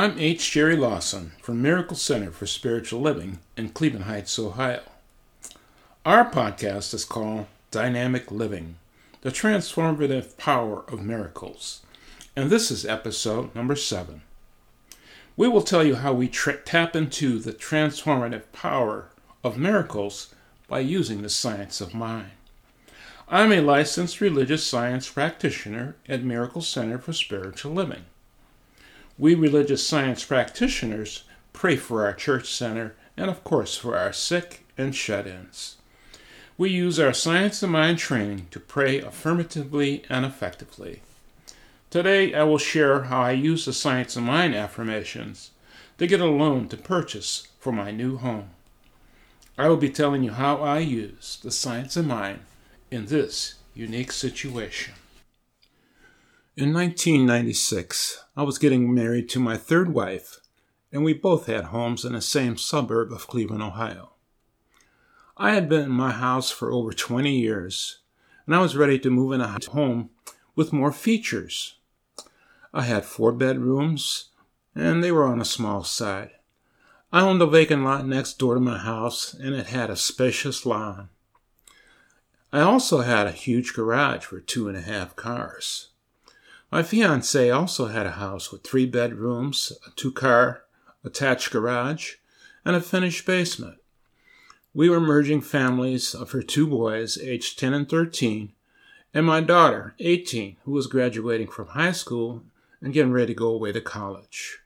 I'm H. Jerry Lawson from Miracle Center for Spiritual Living in Cleveland Heights, Ohio. Our podcast is called Dynamic Living The Transformative Power of Miracles, and this is episode number seven. We will tell you how we tra- tap into the transformative power of miracles by using the science of mind. I'm a licensed religious science practitioner at Miracle Center for Spiritual Living. We religious science practitioners pray for our church center and, of course, for our sick and shut ins. We use our science of mind training to pray affirmatively and effectively. Today, I will share how I use the science of mind affirmations to get a loan to purchase for my new home. I will be telling you how I use the science of mind in this unique situation. In 1996, I was getting married to my third wife, and we both had homes in the same suburb of Cleveland, Ohio. I had been in my house for over 20 years, and I was ready to move in a home with more features. I had four bedrooms, and they were on a small side. I owned a vacant lot next door to my house, and it had a spacious lawn. I also had a huge garage for two and a half cars. My fiance also had a house with three bedrooms, a two car attached garage, and a finished basement. We were merging families of her two boys, aged 10 and 13, and my daughter, 18, who was graduating from high school and getting ready to go away to college.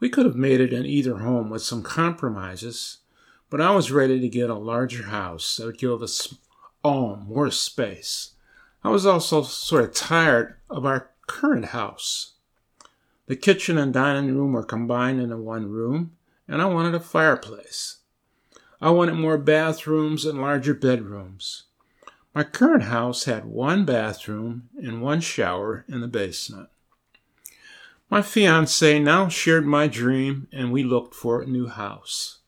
We could have made it in either home with some compromises, but I was ready to get a larger house that would give us all more space I was also sort of tired of our current house. The kitchen and dining room were combined into one room, and I wanted a fireplace. I wanted more bathrooms and larger bedrooms. My current house had one bathroom and one shower in the basement. My fiance now shared my dream, and we looked for a new house.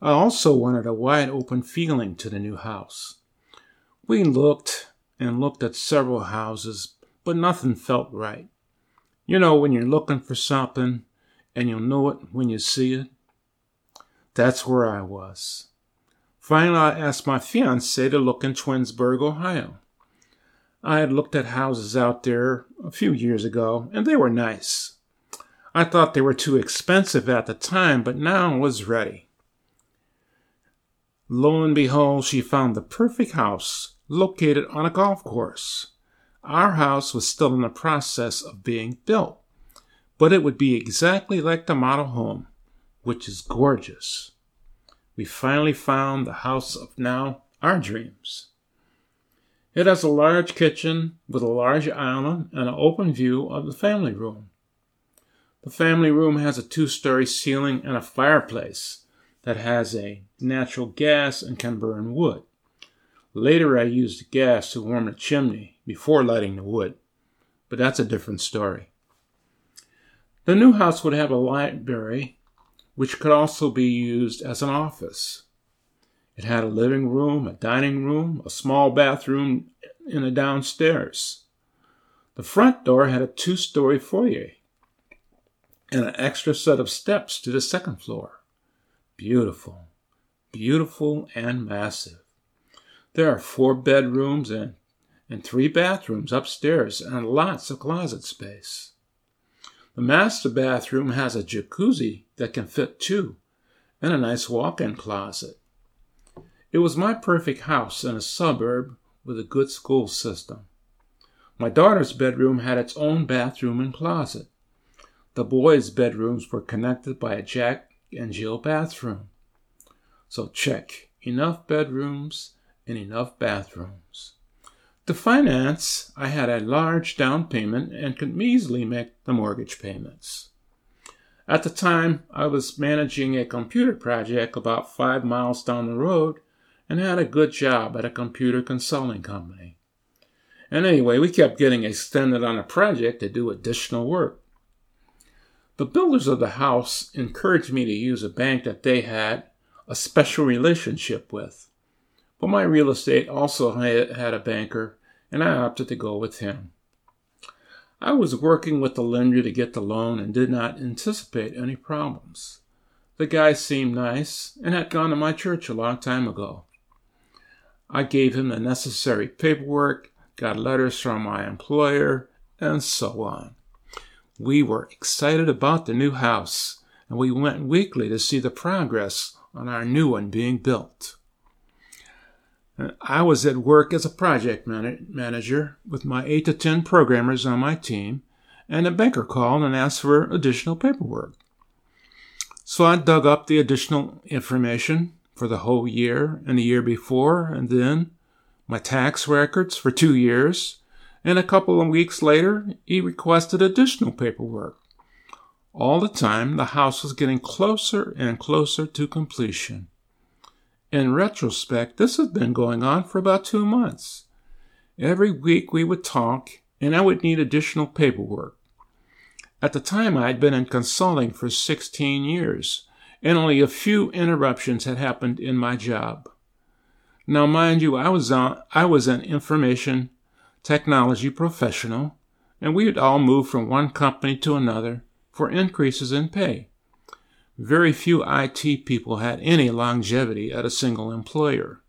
I also wanted a wide open feeling to the new house. We looked and looked at several houses, but nothing felt right. You know, when you're looking for something and you'll know it when you see it? That's where I was. Finally, I asked my fiance to look in Twinsburg, Ohio. I had looked at houses out there a few years ago, and they were nice. I thought they were too expensive at the time, but now I was ready. Lo and behold, she found the perfect house located on a golf course. Our house was still in the process of being built, but it would be exactly like the model home, which is gorgeous. We finally found the house of now our dreams. It has a large kitchen with a large island and an open view of the family room. The family room has a two story ceiling and a fireplace that has a natural gas and can burn wood. Later, I used gas to warm the chimney before lighting the wood, but that's a different story. The new house would have a library, which could also be used as an office. It had a living room, a dining room, a small bathroom in the downstairs. The front door had a two story foyer and an extra set of steps to the second floor. Beautiful, beautiful, and massive. There are four bedrooms and, and three bathrooms upstairs and lots of closet space. The master bathroom has a jacuzzi that can fit two and a nice walk in closet. It was my perfect house in a suburb with a good school system. My daughter's bedroom had its own bathroom and closet. The boys' bedrooms were connected by a Jack and Jill bathroom. So check enough bedrooms and enough bathrooms. To finance, I had a large down payment and could easily make the mortgage payments. At the time, I was managing a computer project about five miles down the road and had a good job at a computer consulting company. And anyway, we kept getting extended on a project to do additional work. The builders of the house encouraged me to use a bank that they had a special relationship with. But my real estate also had a banker, and I opted to go with him. I was working with the lender to get the loan and did not anticipate any problems. The guy seemed nice and had gone to my church a long time ago. I gave him the necessary paperwork, got letters from my employer, and so on. We were excited about the new house, and we went weekly to see the progress on our new one being built. Uh, I was at work as a project man- manager with my 8 to 10 programmers on my team, and a banker called and asked for additional paperwork. So I dug up the additional information for the whole year and the year before, and then my tax records for two years, and a couple of weeks later, he requested additional paperwork. All the time, the house was getting closer and closer to completion. In retrospect, this had been going on for about two months. Every week we would talk, and I would need additional paperwork. At the time, I had been in consulting for 16 years, and only a few interruptions had happened in my job. Now, mind you, I was, on, I was an information technology professional, and we had all moved from one company to another for increases in pay. Very few IT people had any longevity at a single employer.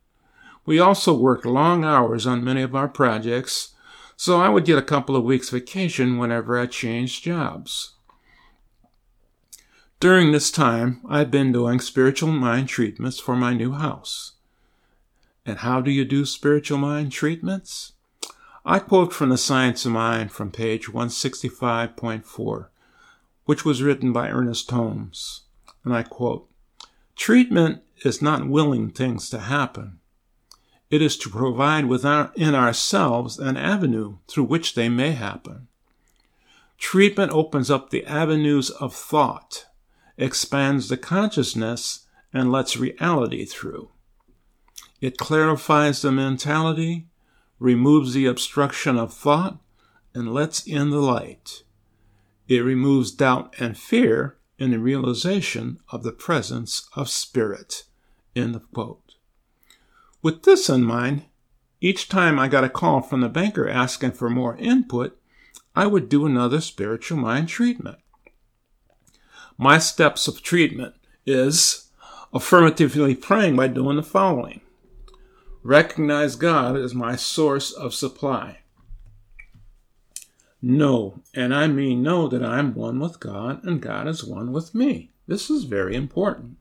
We also worked long hours on many of our projects, so I would get a couple of weeks vacation whenever I changed jobs. During this time, I've been doing spiritual mind treatments for my new house. And how do you do spiritual mind treatments? I quote from the Science of Mind from page 165.4, which was written by Ernest Holmes and I quote, Treatment is not willing things to happen. It is to provide within ourselves an avenue through which they may happen. Treatment opens up the avenues of thought, expands the consciousness, and lets reality through. It clarifies the mentality, removes the obstruction of thought, and lets in the light. It removes doubt and fear in the realization of the presence of spirit. End of quote. With this in mind, each time I got a call from the banker asking for more input, I would do another spiritual mind treatment. My steps of treatment is affirmatively praying by doing the following. Recognize God as my source of supply. Know, and I mean know that I am one with God and God is one with me. This is very important.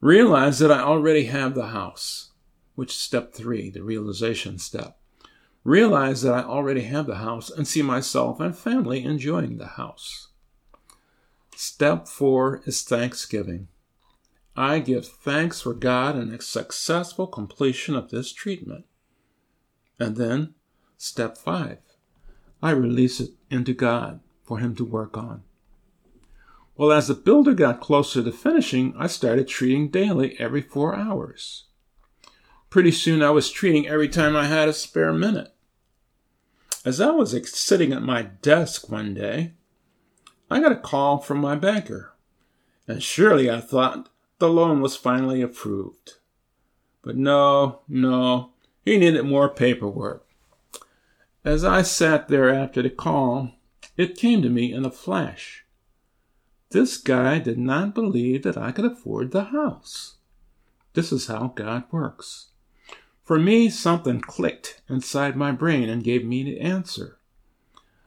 Realize that I already have the house, which is step three, the realization step. Realize that I already have the house and see myself and family enjoying the house. Step four is thanksgiving. I give thanks for God and a successful completion of this treatment. And then, step five I release it into God for Him to work on. Well, as the builder got closer to finishing, I started treating daily every four hours. Pretty soon I was treating every time I had a spare minute. As I was sitting at my desk one day, I got a call from my banker, and surely I thought the loan was finally approved. But no, no, he needed more paperwork. As I sat there after the call, it came to me in a flash. This guy did not believe that I could afford the house. This is how God works. For me, something clicked inside my brain and gave me the answer.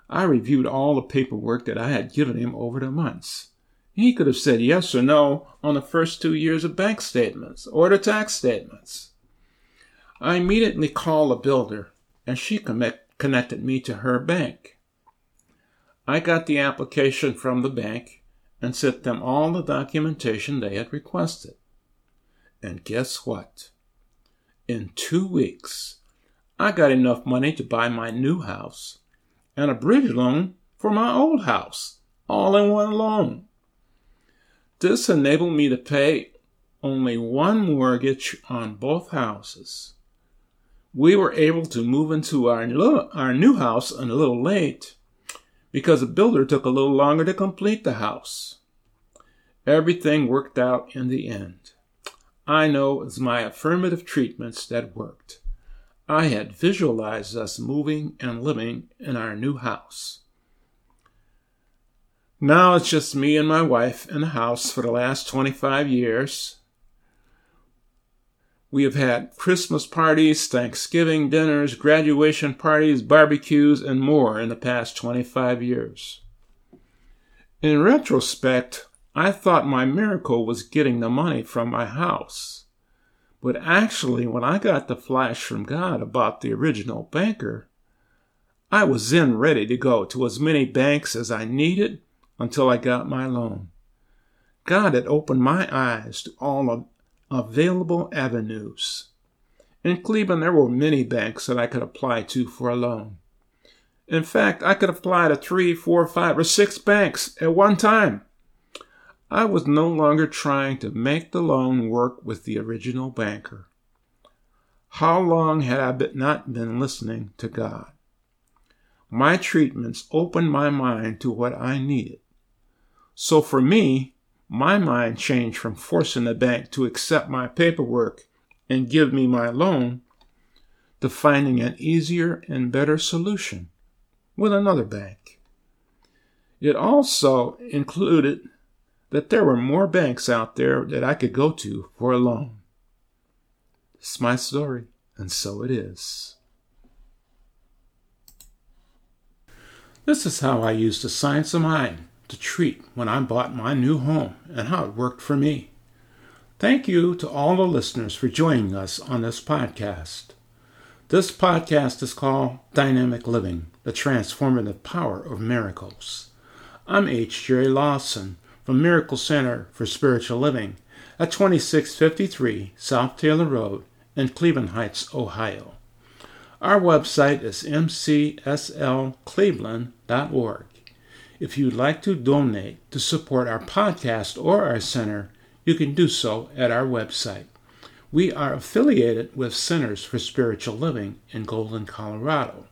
I reviewed all the paperwork that I had given him over the months. He could have said yes or no on the first two years of bank statements or the tax statements. I immediately called a builder, and she commit, connected me to her bank. I got the application from the bank and sent them all the documentation they had requested. And guess what? In two weeks, I got enough money to buy my new house and a bridge loan for my old house, all in one loan. This enabled me to pay only one mortgage on both houses we were able to move into our, our new house a little late because the builder took a little longer to complete the house. Everything worked out in the end. I know it's my affirmative treatments that worked. I had visualized us moving and living in our new house. Now it's just me and my wife in the house for the last 25 years. We have had Christmas parties, Thanksgiving dinners, graduation parties, barbecues, and more in the past 25 years. In retrospect, I thought my miracle was getting the money from my house. But actually, when I got the flash from God about the original banker, I was then ready to go to as many banks as I needed until I got my loan. God had opened my eyes to all of available avenues. In Cleveland, there were many banks that I could apply to for a loan. In fact, I could apply to three, four, five, or six banks at one time. I was no longer trying to make the loan work with the original banker. How long had I not been listening to God? My treatments opened my mind to what I needed. So for me, my mind changed from forcing the bank to accept my paperwork and give me my loan to finding an easier and better solution with another bank. It also included that there were more banks out there that I could go to for a loan. It's my story, and so it is. This is how I used the science of mind to treat when I bought my new home and how it worked for me. Thank you to all the listeners for joining us on this podcast. This podcast is called Dynamic Living The Transformative Power of Miracles. I'm H. Jerry Lawson from Miracle Center for Spiritual Living at 2653 South Taylor Road in Cleveland Heights, Ohio. Our website is mcslcleveland.org. If you'd like to donate to support our podcast or our center, you can do so at our website. We are affiliated with Centers for Spiritual Living in Golden, Colorado.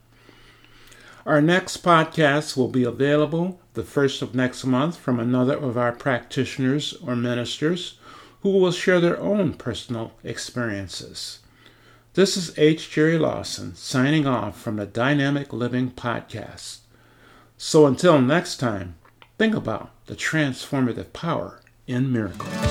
Our next podcast will be available the first of next month from another of our practitioners or ministers who will share their own personal experiences. This is H. Jerry Lawson signing off from the Dynamic Living Podcast. So until next time, think about the transformative power in miracles.